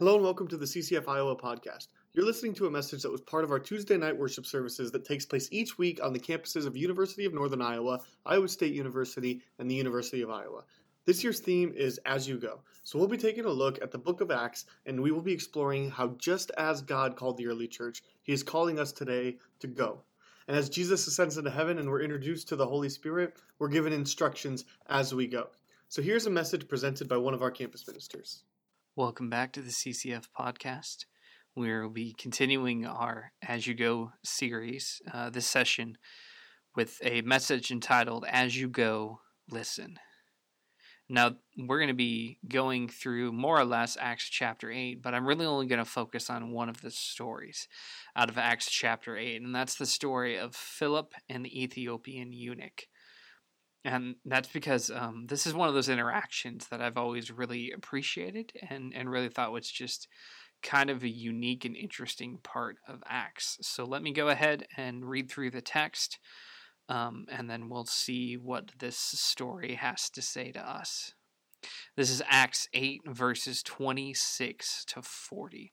Hello and welcome to the CCF Iowa podcast. You're listening to a message that was part of our Tuesday night worship services that takes place each week on the campuses of University of Northern Iowa, Iowa State University, and the University of Iowa. This year's theme is As You Go. So we'll be taking a look at the book of Acts and we will be exploring how just as God called the early church, he is calling us today to go. And as Jesus ascends into heaven and we're introduced to the Holy Spirit, we're given instructions as we go. So here's a message presented by one of our campus ministers. Welcome back to the CCF podcast. We'll be continuing our As You Go series uh, this session with a message entitled As You Go, Listen. Now, we're going to be going through more or less Acts chapter 8, but I'm really only going to focus on one of the stories out of Acts chapter 8, and that's the story of Philip and the Ethiopian eunuch. And that's because um, this is one of those interactions that I've always really appreciated and, and really thought was just kind of a unique and interesting part of Acts. So let me go ahead and read through the text, um, and then we'll see what this story has to say to us. This is Acts 8, verses 26 to 40.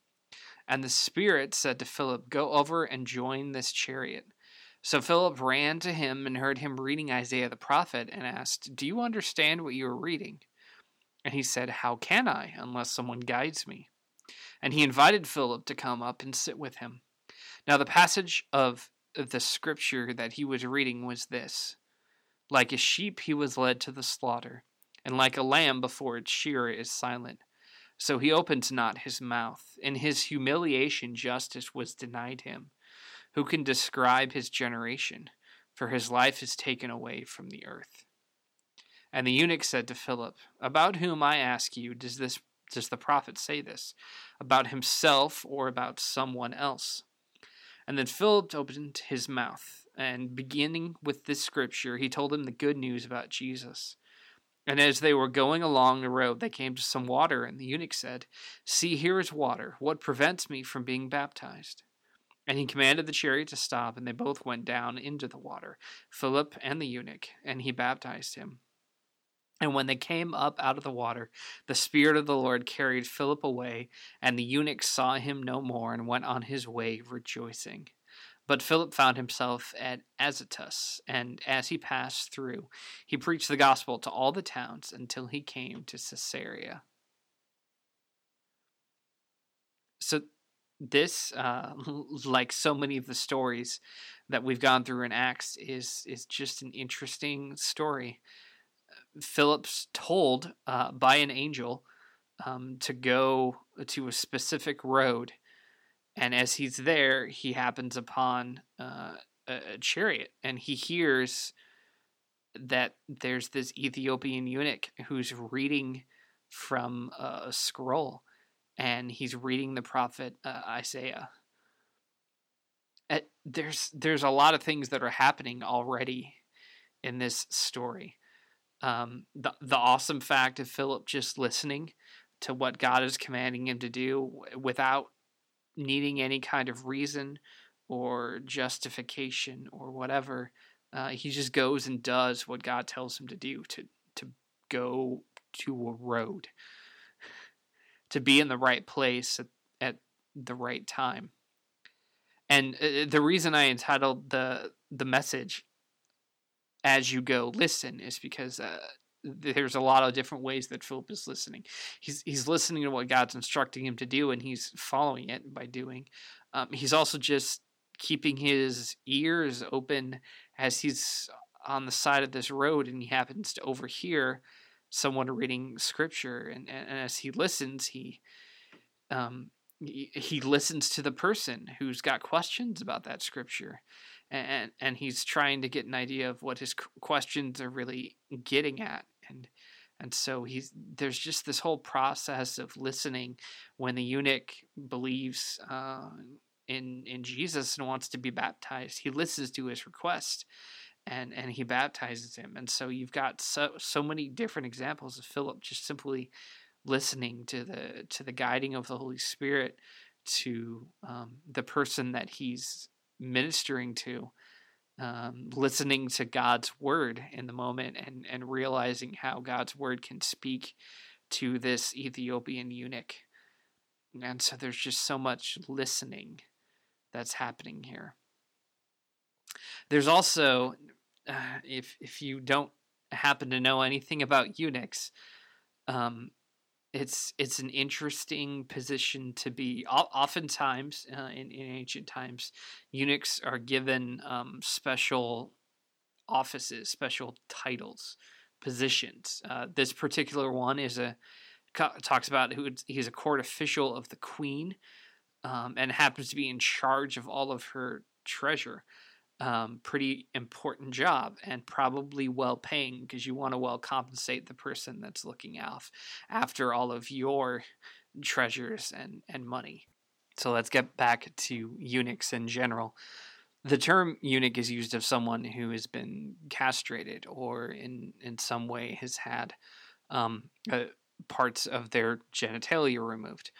And the Spirit said to Philip, Go over and join this chariot. So Philip ran to him and heard him reading Isaiah the prophet and asked, Do you understand what you are reading? And he said, How can I, unless someone guides me? And he invited Philip to come up and sit with him. Now, the passage of the scripture that he was reading was this Like a sheep he was led to the slaughter, and like a lamb before its shearer is silent so he opened not his mouth. In his humiliation, justice was denied him. Who can describe his generation? For his life is taken away from the earth. And the eunuch said to Philip, About whom, I ask you, does this does the prophet say this? About himself or about someone else? And then Philip opened his mouth, and beginning with this scripture, he told him the good news about Jesus. And as they were going along the road, they came to some water, and the eunuch said, See, here is water. What prevents me from being baptized? And he commanded the chariot to stop, and they both went down into the water, Philip and the eunuch, and he baptized him. And when they came up out of the water, the Spirit of the Lord carried Philip away, and the eunuch saw him no more, and went on his way rejoicing. But Philip found himself at Azotus, and as he passed through, he preached the gospel to all the towns until he came to Caesarea. So, this, uh, like so many of the stories that we've gone through in Acts, is is just an interesting story. Philip's told uh, by an angel um, to go to a specific road and as he's there, he happens upon uh, a, chariot, and he hears that there's this Ethiopian eunuch who's reading from a scroll, and he's reading the prophet uh, Isaiah. there's there's a lot of things that are happening already in this story. Um, the the awesome fact of Philip just listening to what God is commanding him to do without needing any kind of reason or justification or whatever. Uh, he just goes and does what God tells him to do to to go to a road, to be in the right place at, at the right time. And uh, the reason I entitled the the message "As You Go, Listen" is because uh, there's a lot of different ways that Philip is listening. He's he's listening to what God's instructing him to do, and he's following it by doing. Um, he's also just keeping his ears open as he's on the side of this road, and he happens to overhear someone reading scripture, and, and, as he listens, he um, he listens to the person who's got questions about that scripture and and he's trying to get an idea of what his questions are really getting at and And so he's there's just this whole process of listening when the eunuch believes uh, in in Jesus and wants to be baptized. He listens to his request, and and he baptizes him. And so you've got so so many different examples of Philip just simply listening to the to the guiding of the Holy Spirit to um, the person that he's ministering to um, listening to God's word in the moment and, and realizing how God's word can speak to this Ethiopian eunuch. And so there's just so much listening that's happening here. There's also, uh, if if you don't happen to know anything about eunuchs, um, it's it's an interesting position to be. Oftentimes, uh, in, in ancient times, eunuchs are given um, special offices, special titles, positions. Uh, this particular one is a talks about who he's a court official of the queen, um, and happens to be in charge of all of her treasure um, pretty important job and probably well paying because you want to well compensate the person that's looking out after all of your treasures and, and money. So let's get back to eunuchs in general. The term eunuch is used of someone who has been castrated or in, in some way has had um, uh, parts of their genitalia removed.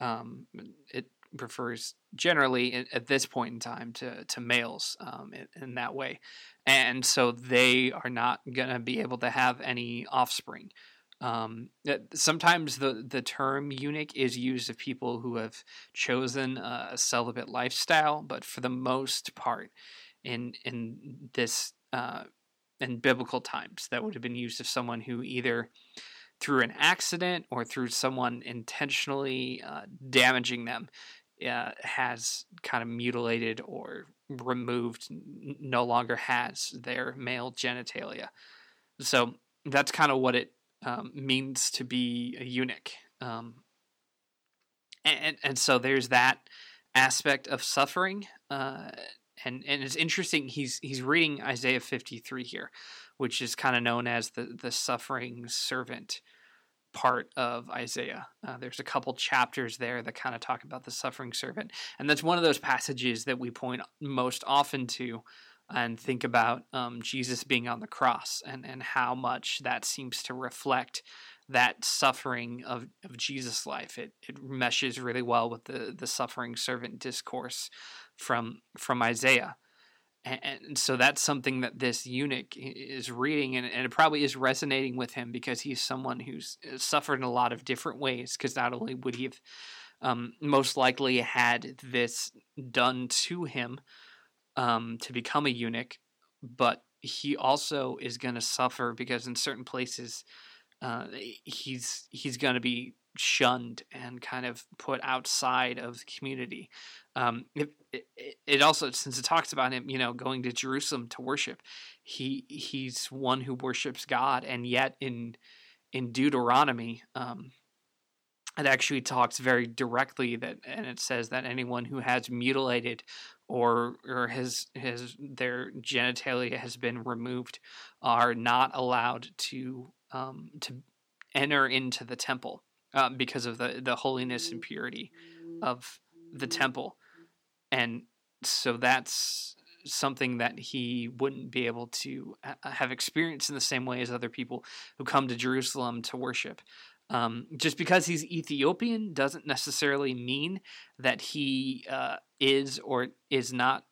Um, it refers generally at this point in time to to males um, in, in, that way, and so they are not going to be able to have any offspring. Um, sometimes the the term eunuch is used of people who have chosen a celibate lifestyle, but for the most part, in in this uh, in biblical times, that would have been used of someone who either through an accident or through someone intentionally uh, damaging them uh, has kind of mutilated or removed, n- no longer has their male genitalia. So that's kind of what it um, means to be a eunuch. Um, and, and so there's that aspect of suffering. Uh, and, and it's interesting, he's, he's reading Isaiah 53 here, which is kind of known as the, the suffering servant part of Isaiah. Uh, there's a couple chapters there that kind of talk about the suffering servant. And that's one of those passages that we point most often to and think about um, Jesus being on the cross and, and how much that seems to reflect that suffering of, of Jesus' life. It, it meshes really well with the, the suffering servant discourse from, from Isaiah and so that's something that this eunuch is reading and, it probably is resonating with him because he's someone who's uh, suffered in a lot of different ways because not only would he have um, most likely had this done to him um, to become a eunuch but he also is going to suffer because in certain places uh, he's he's going to be shunned and kind of put outside of the community. Um, it, it, it, also, since it talks about him, you know, going to Jerusalem to worship, he he's one who worships God, and yet in in Deuteronomy, um, it actually talks very directly that, and it says that anyone who has mutilated or or has has their genitalia has been removed are not allowed to um, to enter into the temple um, because of the the holiness and purity of the temple, and so that's something that he wouldn't be able to have experienced in the same way as other people who come to Jerusalem to worship. Um, just because he's Ethiopian doesn't necessarily mean that he uh, is or is not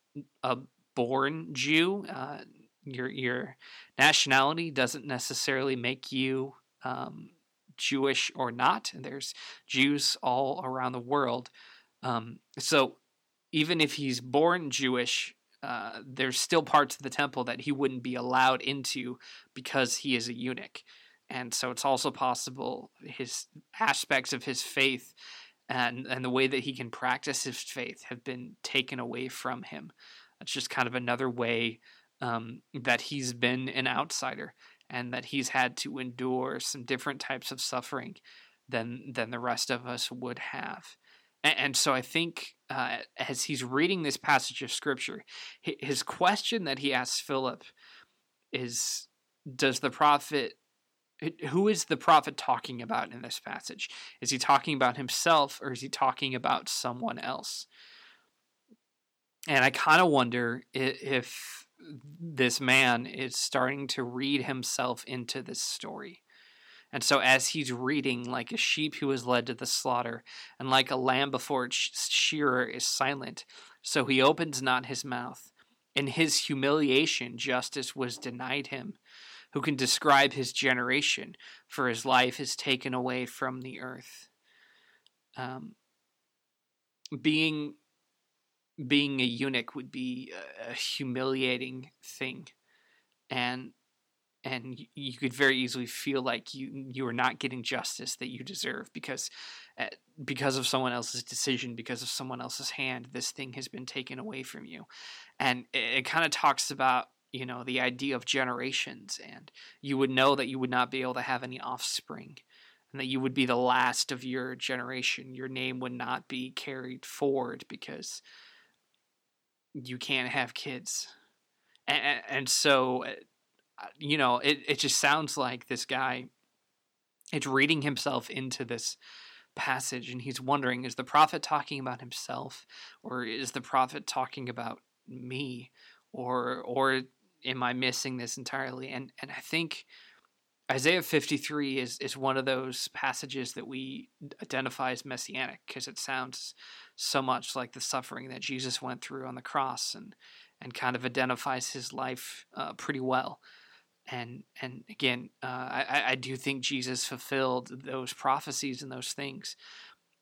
a born Jew. Uh, your your nationality doesn't necessarily make you um, Jewish or not. And there's Jews all around the world. Um, so even if he's born Jewish, uh, there's still parts of the temple that he wouldn't be allowed into because he is a eunuch. And so it's also possible his aspects of his faith and, and the way that he can practice his faith have been taken away from him. It's just kind of another way um, that he's been an outsider and that he's had to endure some different types of suffering than than the rest of us would have. And, and so I think uh, as he's reading this passage of scripture, his question that he asks Philip is, "Does the prophet who is the prophet talking about in this passage? Is he talking about himself or is he talking about someone else? And I kind of wonder if this man is starting to read himself into this story. And so, as he's reading, like a sheep who is led to the slaughter, and like a lamb before its shearer is silent, so he opens not his mouth. In his humiliation, justice was denied him. Who can describe his generation? For his life is taken away from the earth. Um, being being a eunuch would be a, a humiliating thing, and and you could very easily feel like you you are not getting justice that you deserve because uh, because of someone else's decision because of someone else's hand this thing has been taken away from you. And it, it kind of talks about you know the idea of generations and you would know that you would not be able to have any offspring and that you would be the last of your generation. Your name would not be carried forward because you can't have kids. And, and so uh, you know, it, it just sounds like this guy it's reading himself into this passage and he's wondering is the prophet talking about himself or is the prophet talking about me or or am I missing this entirely? And and I think Isaiah 53 is is one of those passages that we identify as messianic because it sounds so much like the suffering that Jesus went through on the cross and and kind of identifies his life uh, pretty well. And and again, uh, I I do think Jesus fulfilled those prophecies and those things,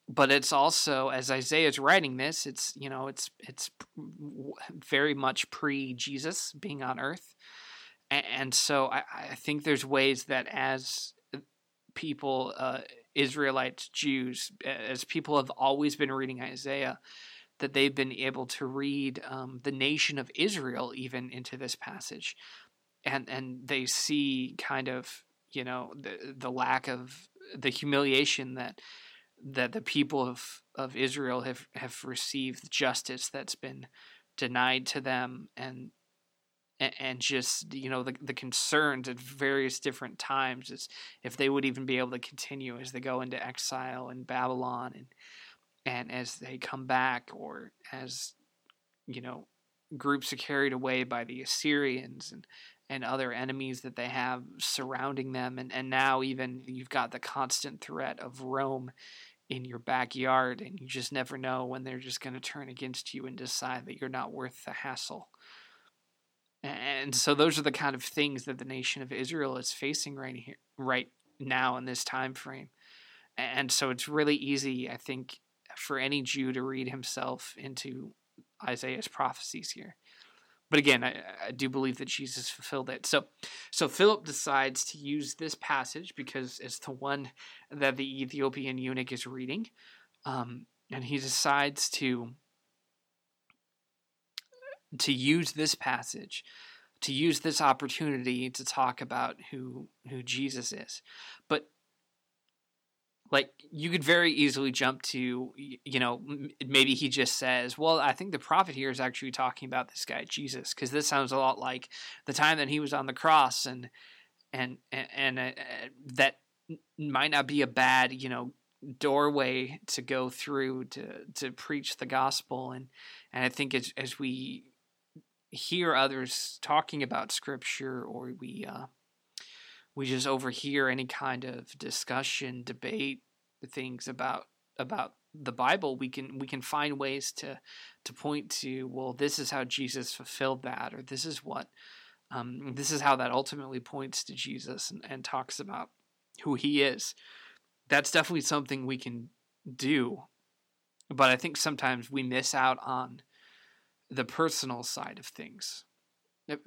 but it's also as Isaiah's writing this, it's you know it's it's very much pre Jesus being on earth, and, and so I, I think there's ways that as people, uh, Israelites, Jews, as people have always been reading Isaiah, that they've been able to read um, the nation of Israel even into this passage. And and they see kind of you know the the lack of the humiliation that that the people of of Israel have have received justice that's been denied to them and and just you know the the concerns at various different times is if they would even be able to continue as they go into exile in Babylon and and as they come back or as you know groups are carried away by the Assyrians and and other enemies that they have surrounding them and, and now even you've got the constant threat of Rome in your backyard and you just never know when they're just going to turn against you and decide that you're not worth the hassle. And so those are the kind of things that the nation of Israel is facing right here right now in this time frame. And so it's really easy I think for any Jew to read himself into Isaiah's prophecies here. But again, I, I, do believe that Jesus fulfilled it. So, so Philip decides to use this passage because it's the one that the Ethiopian eunuch is reading, um, and he decides to to use this passage, to use this opportunity to talk about who who Jesus is. But like you could very easily jump to you know maybe he just says well i think the prophet here is actually talking about this guy jesus because this sounds a lot like the time that he was on the cross and and and, and uh, that might not be a bad you know doorway to go through to to preach the gospel and and i think as as we hear others talking about scripture or we uh we just overhear any kind of discussion, debate, things about about the Bible, we can we can find ways to to point to well, this is how Jesus fulfilled that, or this is what um, this is how that ultimately points to Jesus and, and talks about who He is. That's definitely something we can do, but I think sometimes we miss out on the personal side of things.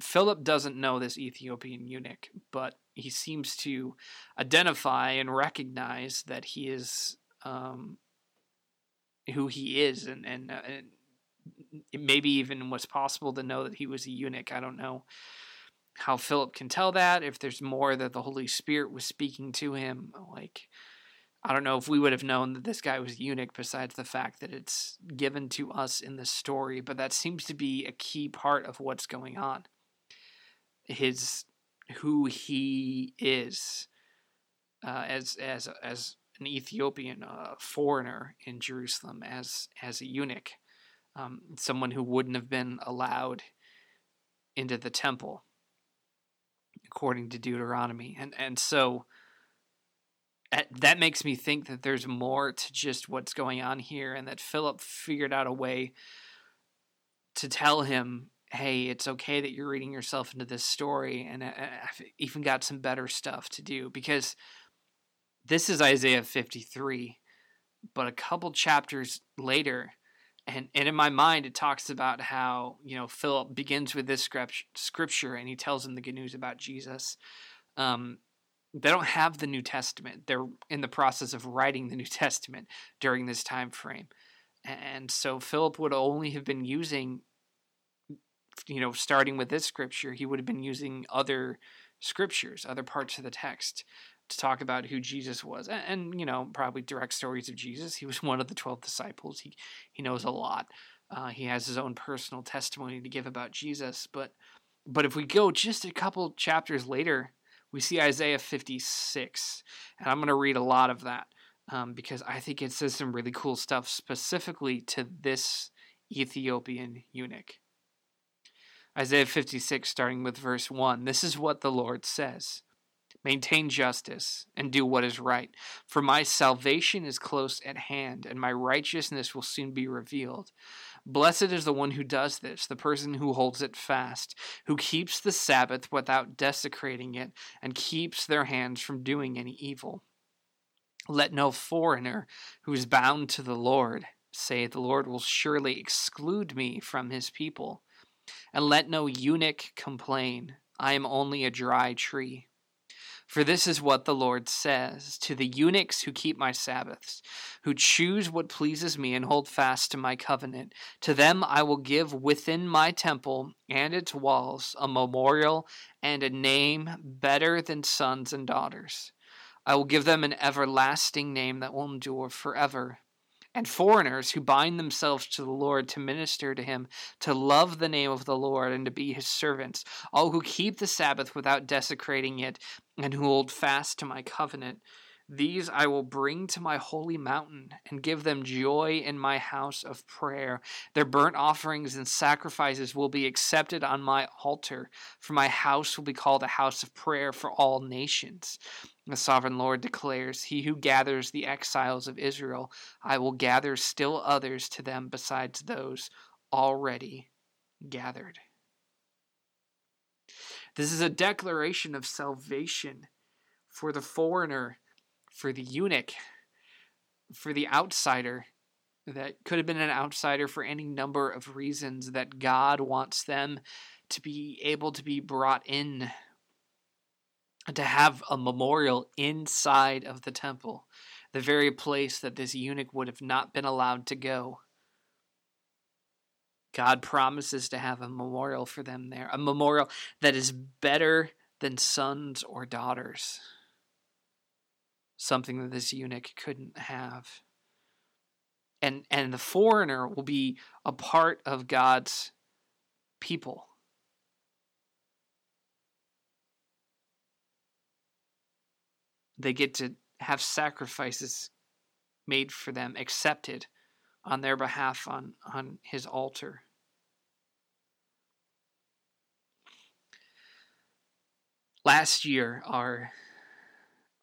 Philip doesn't know this Ethiopian eunuch, but he seems to identify and recognize that he is um, who he is, and and, uh, and maybe even was possible to know that he was a eunuch. I don't know how Philip can tell that. If there's more that the Holy Spirit was speaking to him, like I don't know if we would have known that this guy was eunuch besides the fact that it's given to us in the story, but that seems to be a key part of what's going on. His who he is uh, as as as an Ethiopian uh, foreigner in Jerusalem, as as a eunuch, um, someone who wouldn't have been allowed into the temple, according to Deuteronomy, and and so that makes me think that there's more to just what's going on here, and that Philip figured out a way to tell him hey, it's okay that you're reading yourself into this story, and I've even got some better stuff to do because this is Isaiah 53, but a couple chapters later, and, and in my mind, it talks about how, you know, Philip begins with this scripture and he tells him the good news about Jesus. Um, they don't have the New Testament. They're in the process of writing the New Testament during this time frame. And so Philip would only have been using you know, starting with this scripture, he would have been using other scriptures, other parts of the text to talk about who Jesus was, and, and, you know, probably direct stories of Jesus. He was one of the twelve disciples. He he knows a lot. Uh, he has his own personal testimony to give about Jesus. But but if we go just a couple chapters later, we see Isaiah fifty six, and I'm going to read a lot of that um, because I think it says some really cool stuff specifically to this Ethiopian eunuch. Isaiah 56, starting with verse 1. This is what the Lord says Maintain justice and do what is right, for my salvation is close at hand, and my righteousness will soon be revealed. Blessed is the one who does this, the person who holds it fast, who keeps the Sabbath without desecrating it, and keeps their hands from doing any evil. Let no foreigner who is bound to the Lord say, The Lord will surely exclude me from his people. And let no eunuch complain, I am only a dry tree. For this is what the Lord says to the eunuchs who keep my Sabbaths, who choose what pleases me and hold fast to my covenant. To them I will give within my temple and its walls a memorial and a name better than sons and daughters. I will give them an everlasting name that will endure forever and foreigners who bind themselves to the Lord to minister to him, to love the name of the Lord, and to be his servants, all who keep the Sabbath without desecrating it, and who hold fast to my covenant. These I will bring to my holy mountain and give them joy in my house of prayer. Their burnt offerings and sacrifices will be accepted on my altar, for my house will be called a house of prayer for all nations. The sovereign Lord declares, He who gathers the exiles of Israel, I will gather still others to them besides those already gathered. This is a declaration of salvation for the foreigner, for the eunuch, for the outsider that could have been an outsider for any number of reasons that God wants them to be able to be brought in to have a memorial inside of the temple, the very place that this eunuch would have not been allowed to go. God promises to have a memorial for them there, a memorial that is better than sons or daughters, something that this eunuch couldn't have. And, and the foreigner will be a part of God's people they get to have sacrifices made for them accepted on their behalf on, on his altar. Last year, our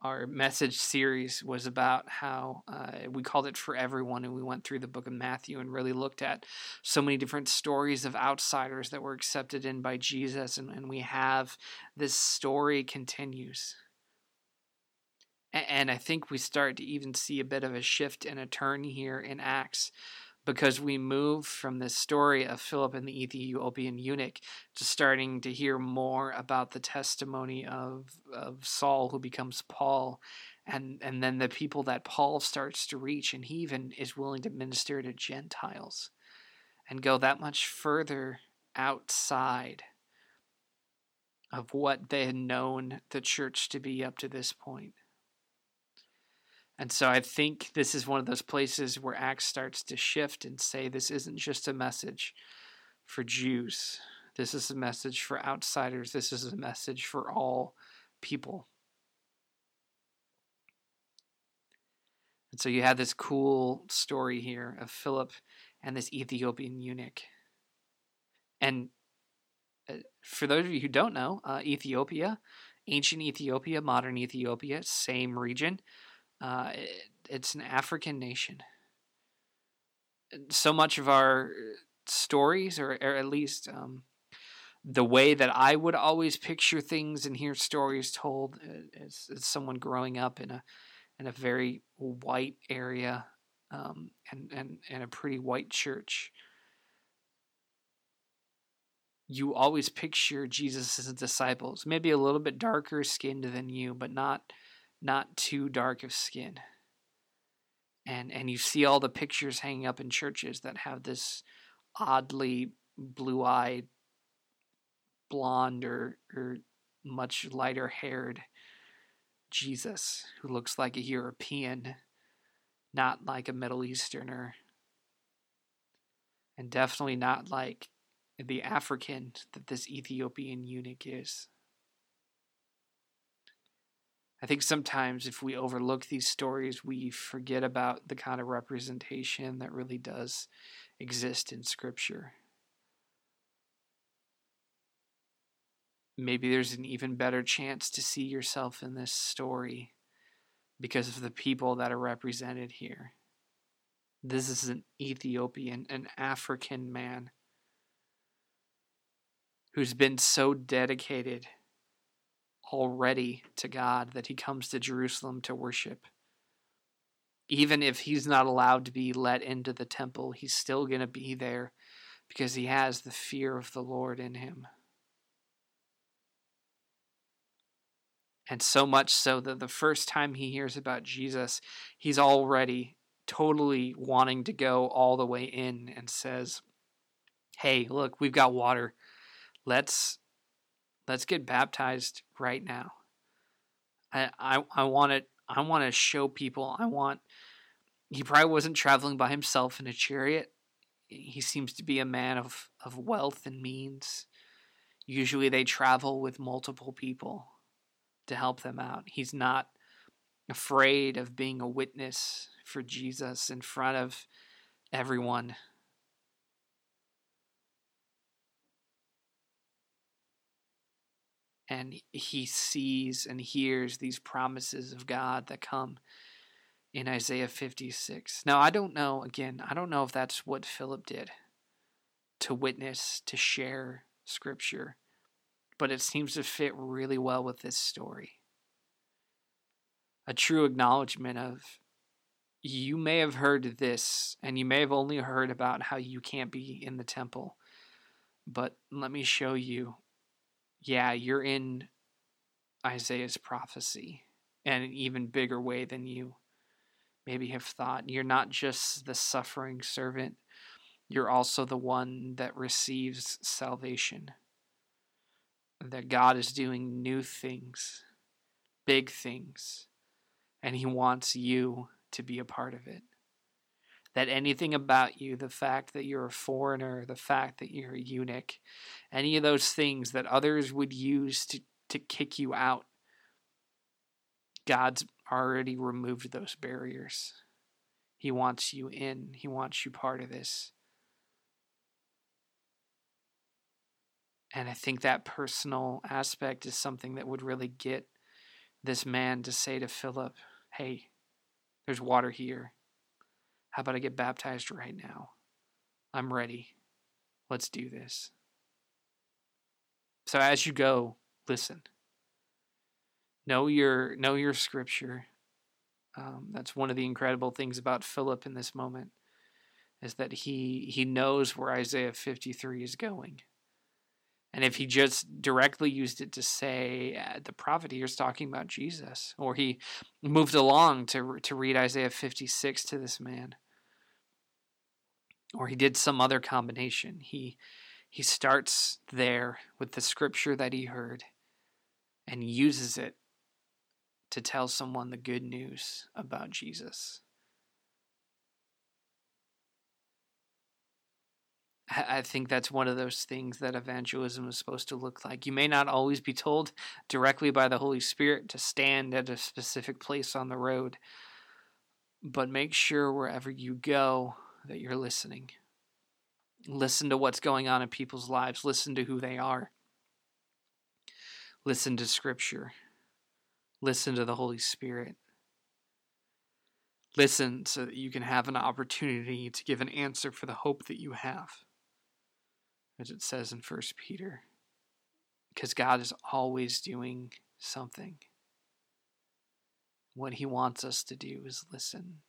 our message series was about how uh, we called it for everyone and we went through the book of matthew and really looked at so many different stories of outsiders that were accepted in by jesus and, and we have this story continues. And I think we start to even see a bit of a shift and a turn here in Acts because we move from this story of Philip and the Ethiopian eunuch to starting to hear more about the testimony of, of Saul who becomes Paul and and then the people that Paul starts to reach and he even is willing to minister to Gentiles and go that much further outside of what they had known the church to be up to this point. And so I think this is one of those places where Acts starts to shift and say this isn't just a message for Jews. This is a message for outsiders. This is a message for all people. And so you have this cool story here of Philip and this Ethiopian eunuch. And uh, for those of you who don't know, uh, Ethiopia, ancient Ethiopia, modern Ethiopia, same region. Uh, it, it's an African nation. So much of our stories, or, or at least um, the way that I would always picture things and hear stories told uh, as, as someone growing up in a in a very white area um, and, and, and a pretty white church you always picture Jesus' disciples, maybe a little bit darker skinned than you, but not not too dark of skin. And and you see all the pictures hanging up in churches that have this oddly blue-eyed blonde or, or much lighter haired Jesus who looks like a European, not like a Middle Easterner, and definitely not like the African that this Ethiopian eunuch is. I think sometimes if we overlook these stories, we forget about the kind of representation that really does exist in Scripture. Maybe there's an even better chance to see yourself in this story because of the people that are represented here. This is an Ethiopian, an African man who's been so dedicated already to God that he comes to Jerusalem to worship. Even if he's not allowed to be let into the temple, he's still going to be there because he has the fear of the Lord in him. And so much so that the first time he hears about Jesus, he's already totally wanting to go all the way in and says, Hey, look, we've got water let's let's get baptized right now. I I, I want to I want to show people. I want. He probably wasn't traveling by himself in a chariot. He seems to be a man of of wealth and means. Usually, they travel with multiple people to help them out. He's not afraid of being a witness for Jesus in front of everyone and he sees and hears these promises of God that come in Isaiah 56. Now, I don't know, again, I don't know if that's what Philip did to witness, to share scripture, but it seems to fit really well with this story. A true acknowledgement of you may have heard this, and you may have only heard about how you can't be in the temple, but let me show you yeah, you're in Isaiah's prophecy in an even bigger way than you maybe have thought. You're not just the suffering servant, you're also the one that receives salvation. That God is doing new things, big things, and He wants you to be a part of it that anything about you, the fact that you're a foreigner, the fact that you're a eunuch, any of those things that others would use to, to kick you out, God's already removed those barriers. He wants you in, He wants you part of this. And I think that personal aspect is something that would really get this man to say to Philip, Hey, there's water here. How about I get baptized right now? I'm ready. Let's do this. So as you go, listen. Know your know your scripture. Um, that's one of the incredible things about Philip in this moment, is that he he knows where Isaiah 53 is going. And if he just directly used it to say uh, the prophet here is talking about Jesus, or he moved along to to read Isaiah 56 to this man, or he did some other combination. He he starts there with the scripture that he heard and uses it to tell someone the good news about Jesus. I think that's one of those things that evangelism is supposed to look like. You may not always be told directly by the Holy Spirit to stand at a specific place on the road, But make sure wherever you go that you're listening. Listen to what's going on in people's lives, listen to who they are. Listen to Scripture. Listen to the Holy Spirit. Listen so that you can have an opportunity to give an answer for the hope that you have, as it says in 1 Peter. Because God is always doing something. What He wants us to do is listen.